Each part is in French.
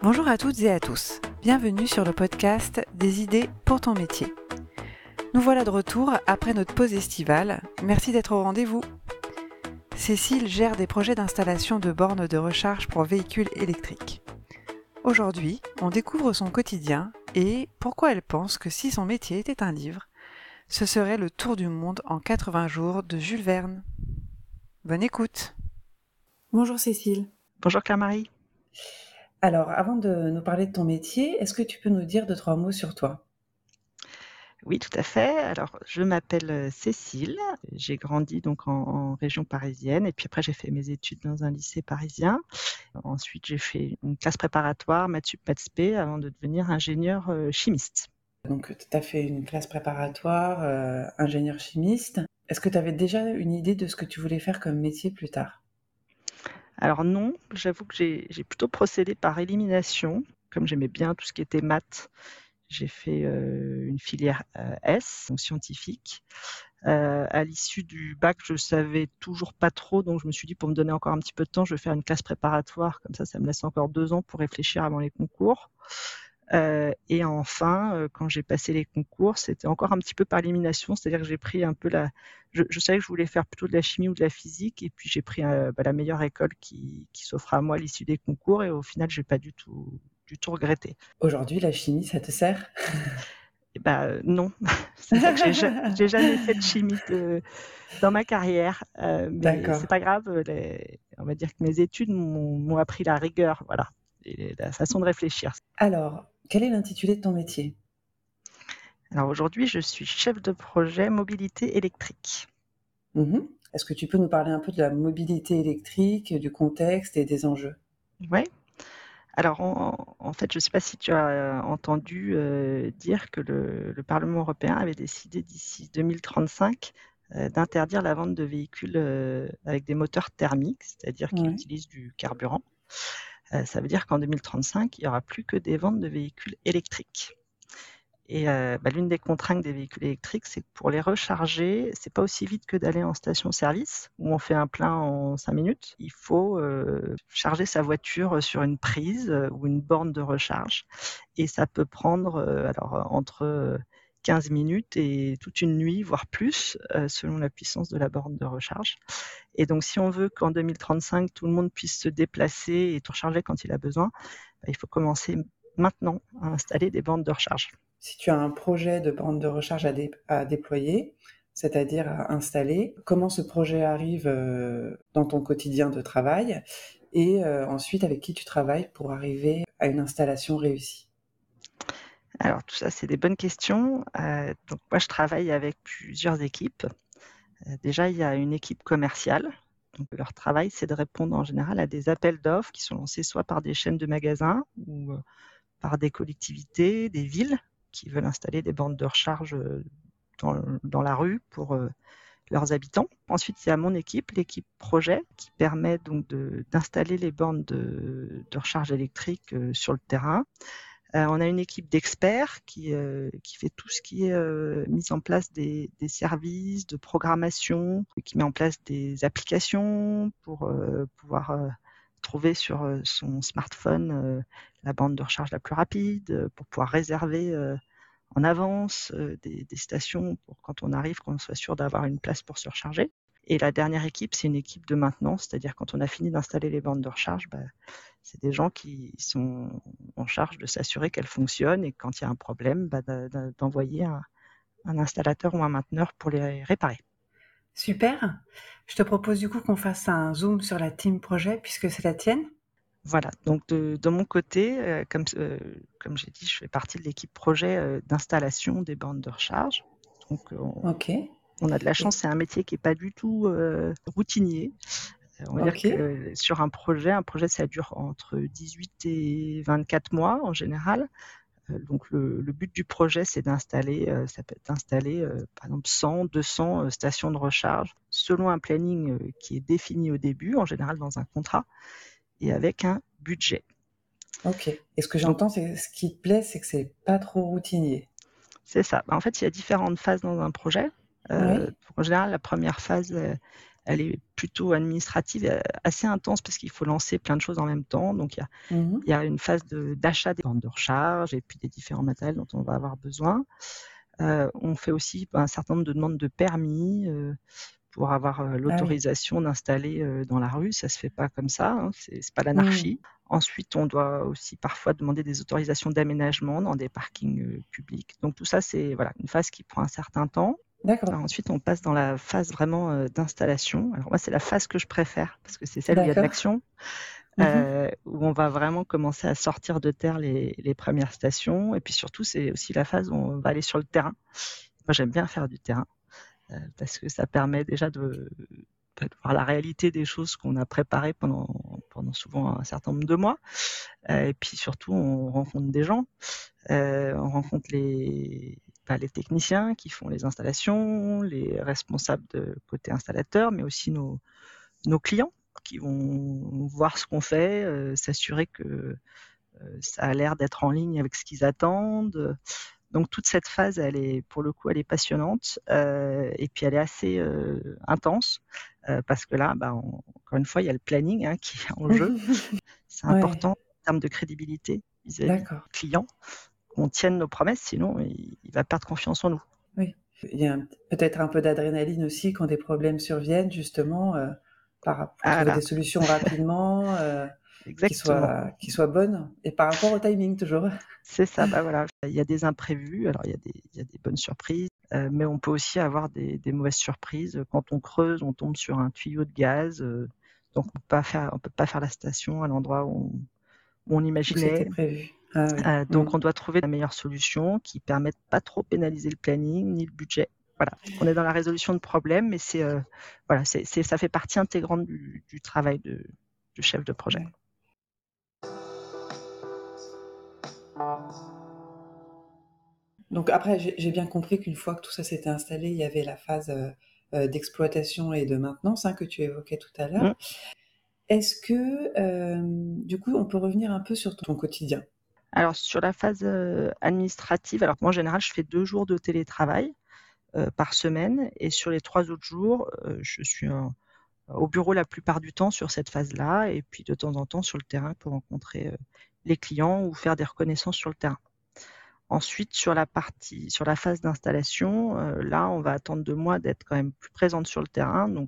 Bonjour à toutes et à tous. Bienvenue sur le podcast Des idées pour ton métier. Nous voilà de retour après notre pause estivale. Merci d'être au rendez-vous. Cécile gère des projets d'installation de bornes de recharge pour véhicules électriques. Aujourd'hui, on découvre son quotidien et pourquoi elle pense que si son métier était un livre, ce serait le tour du monde en 80 jours de Jules Verne. Bonne écoute. Bonjour Cécile. Bonjour Claire-Marie. Alors, avant de nous parler de ton métier, est-ce que tu peux nous dire deux, trois mots sur toi? Oui, tout à fait. Alors, je m'appelle euh, Cécile. J'ai grandi donc en, région parisienne et puis après j'ai fait mes études dans un lycée parisien. Ensuite, j'ai fait une classe préparatoire maths sup maths avant de devenir ingénieur euh, chimiste. Donc, tu as fait une classe préparatoire euh, ingénieur chimiste. Est-ce que tu avais déjà une idée de ce que tu voulais faire comme métier plus tard? Alors non, j'avoue que j'ai plutôt procédé par élimination, comme j'aimais bien tout ce qui était maths j'ai fait une filière S, donc scientifique. à l'issue du bac, je savais toujours pas trop, donc je me suis dit pour me donner encore un petit peu de temps, je vais faire une classe préparatoire, comme ça, ça me laisse encore deux ans pour réfléchir avant les concours. Et enfin, quand j'ai passé les concours, c'était encore un petit peu par élimination, c'est-à-dire que j'ai pris un peu la. Je, savais que je voulais faire plutôt de la chimie ou de la physique, et puis j'ai pris bah, la meilleure école qui, qui s'offre à moi à l'issue des concours, et au final, j'ai pas du tout du tout regretté. Aujourd'hui, la chimie, ça te sert? Ben, non. j'ai, jamais fait de chimie dans ma carrière. Euh, mais c'est pas grave. on va dire que mes études m'ont, appris la rigueur, voilà, et la façon de réfléchir. Alors, quel est l'intitulé de ton métier? Alors aujourd'hui, je suis chef de projet mobilité électrique. Mmh Est-ce que tu peux nous parler un peu de la mobilité électrique, du contexte et des enjeux? Oui, alors, en, fait, je ne sais pas si tu as euh, entendu euh, dire que le, Parlement européen avait décidé d'ici 2035 euh, d'interdire la vente de véhicules avec des moteurs thermiques, c'est-à-dire qui utilisent du carburant. Ça veut dire qu'en 2035, il n'y aura plus que des ventes de véhicules électriques. Et euh, bah, l'une des contraintes des véhicules électriques, c'est que pour les recharger, c'est pas aussi vite que d'aller en station-service où on fait un plein en 5 minutes. Il faut euh, charger sa voiture sur une prise euh, ou une borne de recharge, et ça peut prendre alors entre 15 minutes et toute une nuit, voire plus, selon la puissance de la borne de recharge. Et donc, si on veut qu'en 2035 tout le monde puisse se déplacer et tout recharger quand il a besoin, bah, il faut commencer maintenant à installer des bornes de recharge si tu as un projet de bande de recharge à, déployer, c'est-à-dire à installer, comment ce projet arrive euh, dans ton quotidien de travail et euh, ensuite avec qui tu travailles pour arriver à une installation réussie? Alors tout ça, c'est des bonnes questions. Euh, donc moi, je travaille avec plusieurs équipes. déjà, il y a une équipe commerciale. Donc leur travail, c'est de répondre en général à des appels d'offres qui sont lancés soit par des chaînes de magasins ou par des collectivités, des villes qui veulent installer des bandes de recharge euh, dans, la rue pour euh, leurs habitants. Ensuite, il y a mon équipe, l'équipe projet, qui permet donc d'installer les bornes de, recharge électrique euh, sur le terrain. On a une équipe d'experts qui, qui fait tout ce qui est mise en place des, services de programmation, qui met en place des applications pour pouvoir trouver sur son smartphone la bande de recharge la plus rapide, pour pouvoir réserver en avance des, stations pour quand on arrive, qu'on soit sûr d'avoir une place pour se recharger. Et la dernière équipe, c'est une équipe de maintenance, c'est-à-dire quand on a fini d'installer les bandes de recharge, bah, c'est des gens qui sont en charge de s'assurer qu'elles fonctionnent et quand il y a un problème, bah, d'envoyer un, un installateur ou un mainteneur pour les réparer. Super. Je te propose du coup qu'on fasse un zoom sur la team projet puisque c'est la tienne. Voilà, donc de, mon côté, euh, comme, euh, comme j'ai dit, je fais partie de l'équipe projet euh, d'installation des bandes de recharge. Donc, on, on a de la chance, c'est un métier qui n'est pas du tout routinier. On va dire que sur un projet, un projet, ça dure entre 18 et 24 mois en général. Donc le, but du projet, c'est d'installer, ça peut être d'installer par exemple 100, 200 stations de recharge selon un planning qui est défini au début, en général dans un contrat, et avec un budget. Ok. Et ce que j'entends, c'est ce qui te plaît, c'est que c'est pas trop routinier. C'est ça. En fait, il y a différentes phases dans un projet. En général, la première phase, elle est plutôt administrative, et assez intense parce qu'il faut lancer plein de choses en même temps. Donc il y a, mmh il y a une phase d'achat des bandes de recharge et puis des différents matériels dont on va avoir besoin. Euh, on fait aussi un certain nombre de demandes de permis euh, pour avoir euh, ah l'autorisation d'installer dans la rue. Ça se fait pas comme ça, hein, c'est pas l'anarchie. Mmh. Ensuite, on doit aussi parfois demander des autorisations d'aménagement dans des parkings publics. Donc tout ça, c'est voilà une phase qui prend un certain temps. D'accord. Ensuite, on passe dans la phase vraiment d'installation. Alors moi, c'est la phase que je préfère parce que c'est celle où il y a de l'action. Mmh euh, où on va vraiment commencer à sortir de terre les, les premières stations. Et puis surtout, c'est aussi la phase où on va aller sur le terrain. Moi, j'aime bien faire du terrain euh, parce que ça permet déjà de, bah, de, voir la réalité des choses qu'on a préparées pendant, pendant souvent un certain nombre de mois. Euh, et puis surtout, on rencontre des gens, euh, on rencontre les, les techniciens qui font les installations, les responsables de côté installateur, mais aussi nos, nos clients qui vont voir ce qu'on fait, euh, s'assurer que euh, ça a l'air d'être en ligne avec ce qu'ils attendent. Donc toute cette phase, elle est pour le coup, elle est passionnante euh, et puis elle est assez intense parce que là, bah, encore une fois, il y a le planning hein, qui est en jeu. C'est important en termes de crédibilité vis-à-vis du client qu'on tienne nos promesses, sinon il, il, va perdre confiance en nous. Oui, il y a peut-être un peu d'adrénaline aussi quand des problèmes surviennent, justement par, à trouver des solutions rapidement, euh, qui, soient, qui soient bonnes, et par rapport au timing toujours. C'est ça, bah voilà. Il y a des imprévus, alors il y a des, il y a des bonnes surprises, euh, mais on peut aussi avoir des, des, mauvaises surprises. Quand on creuse, on tombe sur un tuyau de gaz, euh, donc on ne peut pas faire la station à l'endroit où, on imaginait. prévu. Ah, euh, donc mm. on doit trouver la meilleure solution qui permette pas trop pénaliser le planning ni le budget voilà, on est dans la résolution de problèmes, mais c'est euh, voilà, c'est, ça fait partie intégrante du, travail de, du chef de projet. Donc après, j'ai bien compris qu'une fois que tout ça s'était installé, il y avait la phase euh, euh, d'exploitation et de maintenance hein, que tu évoquais tout à l'heure. Mmh. Est-ce que, du coup, on peut revenir un peu sur ton quotidien? Alors sur la phase administrative, alors moi en général, je fais deux jours de télétravail. Euh, par semaine. Et sur les trois autres jours, euh, je suis au bureau la plupart du temps sur cette phase-là, et puis de temps en temps sur le terrain pour rencontrer euh, les clients ou faire des reconnaissances sur le terrain. Ensuite, sur la partie, sur la phase d'installation, là, on va attendre de moi d'être quand même plus présente sur le terrain. Euh,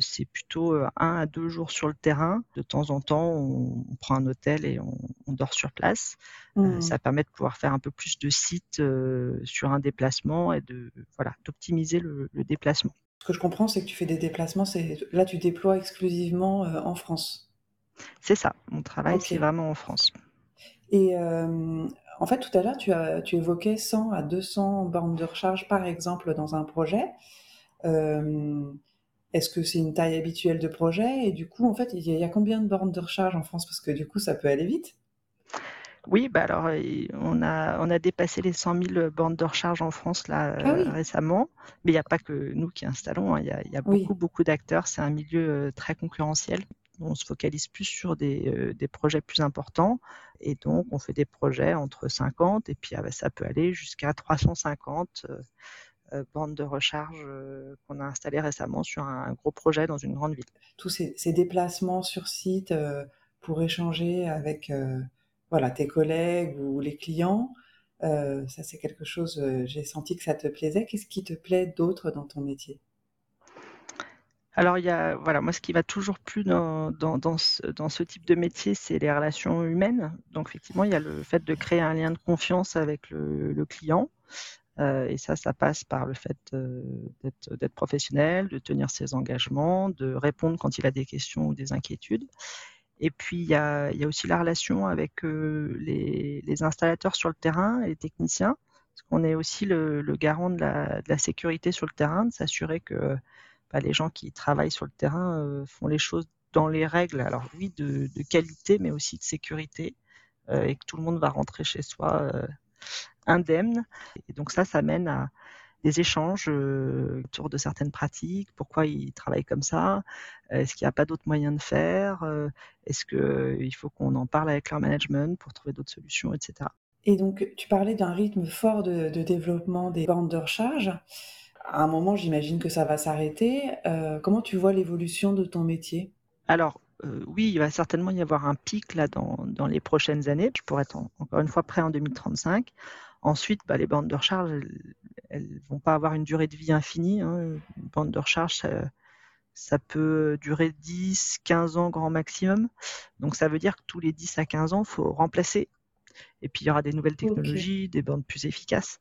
c'est plutôt euh, un à deux jours sur le terrain. De temps en temps, on, prend un hôtel et on, dort sur place. Euh, mmh. ça permet de pouvoir faire un peu plus de sites sur un déplacement et de voilà d'optimiser le, déplacement. Ce que je comprends, c'est que tu fais des déplacements. C'est là, tu déploies exclusivement en France. C'est ça. Mon travail, c'est vraiment en France. Et en fait, tout à l'heure, tu, as, tu évoquais 100 à 200 bornes de recharge, par exemple, dans un projet. Est-ce que c'est une taille habituelle de projet Et du coup, en fait, il y, a, combien de bornes de recharge en France? Parce que du coup, ça peut aller vite. Oui, bah alors on a, on a dépassé les 100 000 bornes de recharge en France là ah euh, récemment, mais il n'y a pas que nous qui installons, hein. il y, a, beaucoup beaucoup d'acteurs. C'est un milieu euh, très concurrentiel. On se focalise plus sur des, euh, des, projets plus importants et donc on fait des projets entre 50 et puis ah bah, ça peut aller jusqu'à 350 euh, bande de recharge euh, qu'on a installée récemment sur un, gros projet dans une grande ville. Tous ces, déplacements sur site euh, pour échanger avec voilà, tes collègues ou les clients, ça c'est quelque chose, j'ai senti que ça te plaisait. Qu'est-ce qui te plaît d'autre dans ton métier? Alors, il y a, voilà, moi, ce qui va toujours plus dans, dans, dans, ce, type de métier, c'est les relations humaines. Donc, effectivement, il y a le fait de créer un lien de confiance avec le client, euh, et ça, ça passe par le fait euh, d'être professionnel, de tenir ses engagements, de répondre quand il a des questions ou des inquiétudes. Et puis, il y a, aussi la relation avec euh, les, installateurs sur le terrain et les techniciens, parce qu'on est aussi le, garant de la, sécurité sur le terrain, de s'assurer que bah, les gens qui travaillent sur le terrain font les choses dans les règles, alors oui, de qualité, mais aussi de sécurité, et que tout le monde va rentrer chez soi indemne. Et donc ça, ça mène à des échanges euh, autour de certaines pratiques, pourquoi ils travaillent comme ça, est-ce qu'il n'y a pas d'autres moyens de faire, euh, est-ce qu'il euh, faut qu'on en parle avec leur management pour trouver d'autres solutions, etc. Et donc tu parlais d'un rythme fort de, développement des bandes de recharge. à un moment, j'imagine que ça va s'arrêter. comment tu vois l'évolution de ton métier? Alors, oui, il va certainement y avoir un pic là dans, les prochaines années. Je pourrais être encore une fois prêt en 2035. Ensuite, bah, les bandes de recharge, elles ne vont pas avoir une durée de vie infinie. Hein. Une bande de recharge, ça, ça peut durer 10, 15 ans grand maximum. Donc ça veut dire que tous les 10 à 15 ans, il faut remplacer. Et puis il y aura des nouvelles technologies, des bandes plus efficaces.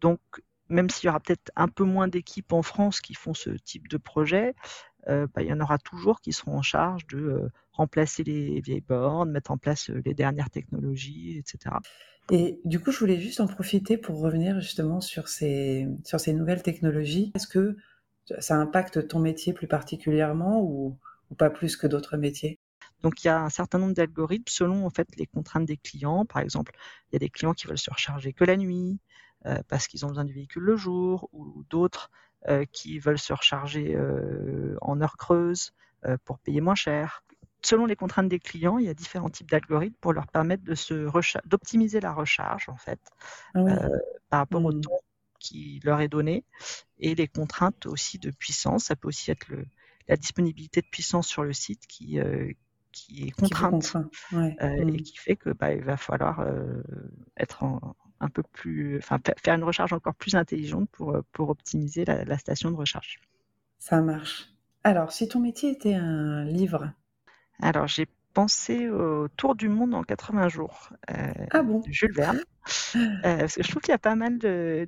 Donc même s'il y aura peut-être un peu moins d'équipes en France qui font ce type de projet, euh, bah, il y en aura toujours qui seront en charge de euh, remplacer les vieilles bornes, mettre en place euh, les dernières technologies, etc. Et du coup, je voulais juste en profiter pour revenir justement sur ces, sur ces nouvelles technologies. Est-ce que ça impacte ton métier plus particulièrement ou, pas plus que d'autres métiers? Donc il y a un certain nombre d'algorithmes selon en fait les contraintes des clients. Par exemple, il y a des clients qui veulent se recharger que la nuit euh, parce qu'ils ont besoin du véhicule le jour, ou d'autres euh, qui veulent se recharger euh, en heure creuse pour payer moins cher. Selon les contraintes des clients, il y a différents types d'algorithmes pour leur permettre d'optimiser la recharge en fait ah par rapport au mmh. temps qui leur est donné et les contraintes aussi de puissance. Ça peut aussi être le, la disponibilité de puissance sur le site qui, euh, qui est contrainte euh, et mmh. qui fait que bah, il va falloir euh, être un peu plus, enfin faire une recharge encore plus intelligente pour, pour optimiser la, la station de recharge. Ça marche. Alors, si ton métier était un livre Alors, j'ai pensé au Tour du monde en 80 jours ah bon? de Jules Verne. parce que je trouve qu'il y a pas mal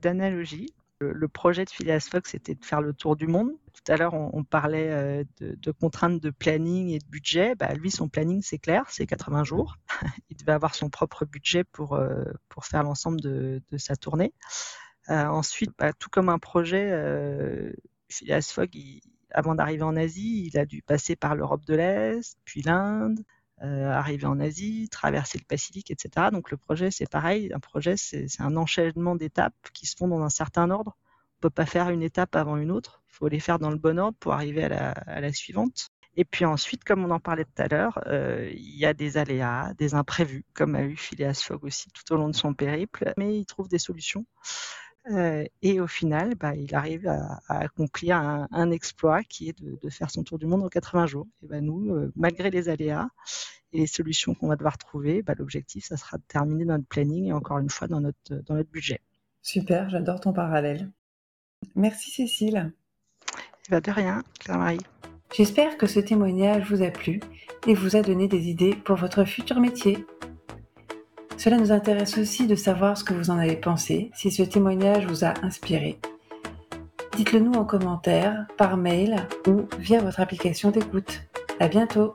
d'analogies. Le, projet de Phileas Fogg, c'était de faire le tour du monde. Tout à l'heure, on, parlait euh, de, contraintes de planning et de budget. Bah, lui, son planning, c'est clair, c'est 80 jours. il devait avoir son propre budget pour, euh, pour faire l'ensemble de, sa tournée. Euh, ensuite, bah, tout comme un projet, Phileas Fogg, avant d'arriver en Asie, il a dû passer par l'Europe de l'Est, puis l'Inde, arriver en Asie, traverser le Pacifique, etc. Donc le projet, c'est pareil. Un projet, c'est un enchaînement d'étapes qui se font dans un certain ordre. On peut pas faire une étape avant une autre. Il faut les faire dans le bon ordre pour arriver à la, suivante. Et puis ensuite, comme on en parlait tout à l'heure, euh, il y a des aléas, des imprévus, comme a eu Phileas Fogg aussi tout au long de son périple, mais il trouve des solutions. Euh, et au final, bah, il arrive à, accomplir un, exploit qui est de, faire son tour du monde en 80 jours. Et bah, nous, euh, malgré les aléas et les solutions qu'on va devoir trouver, bah, l'objectif, ça sera de terminer notre planning et encore une fois dans notre, dans notre budget. Super, j'adore ton parallèle. Merci Cécile. Bah, de rien, Claire-Marie. J'espère que ce témoignage vous a plu et vous a donné des idées pour votre futur métier. Cela nous intéresse aussi de savoir ce que vous en avez pensé, si ce témoignage vous a inspiré. Dites-le nous en commentaire, par mail ou via votre application d'écoute. À bientôt!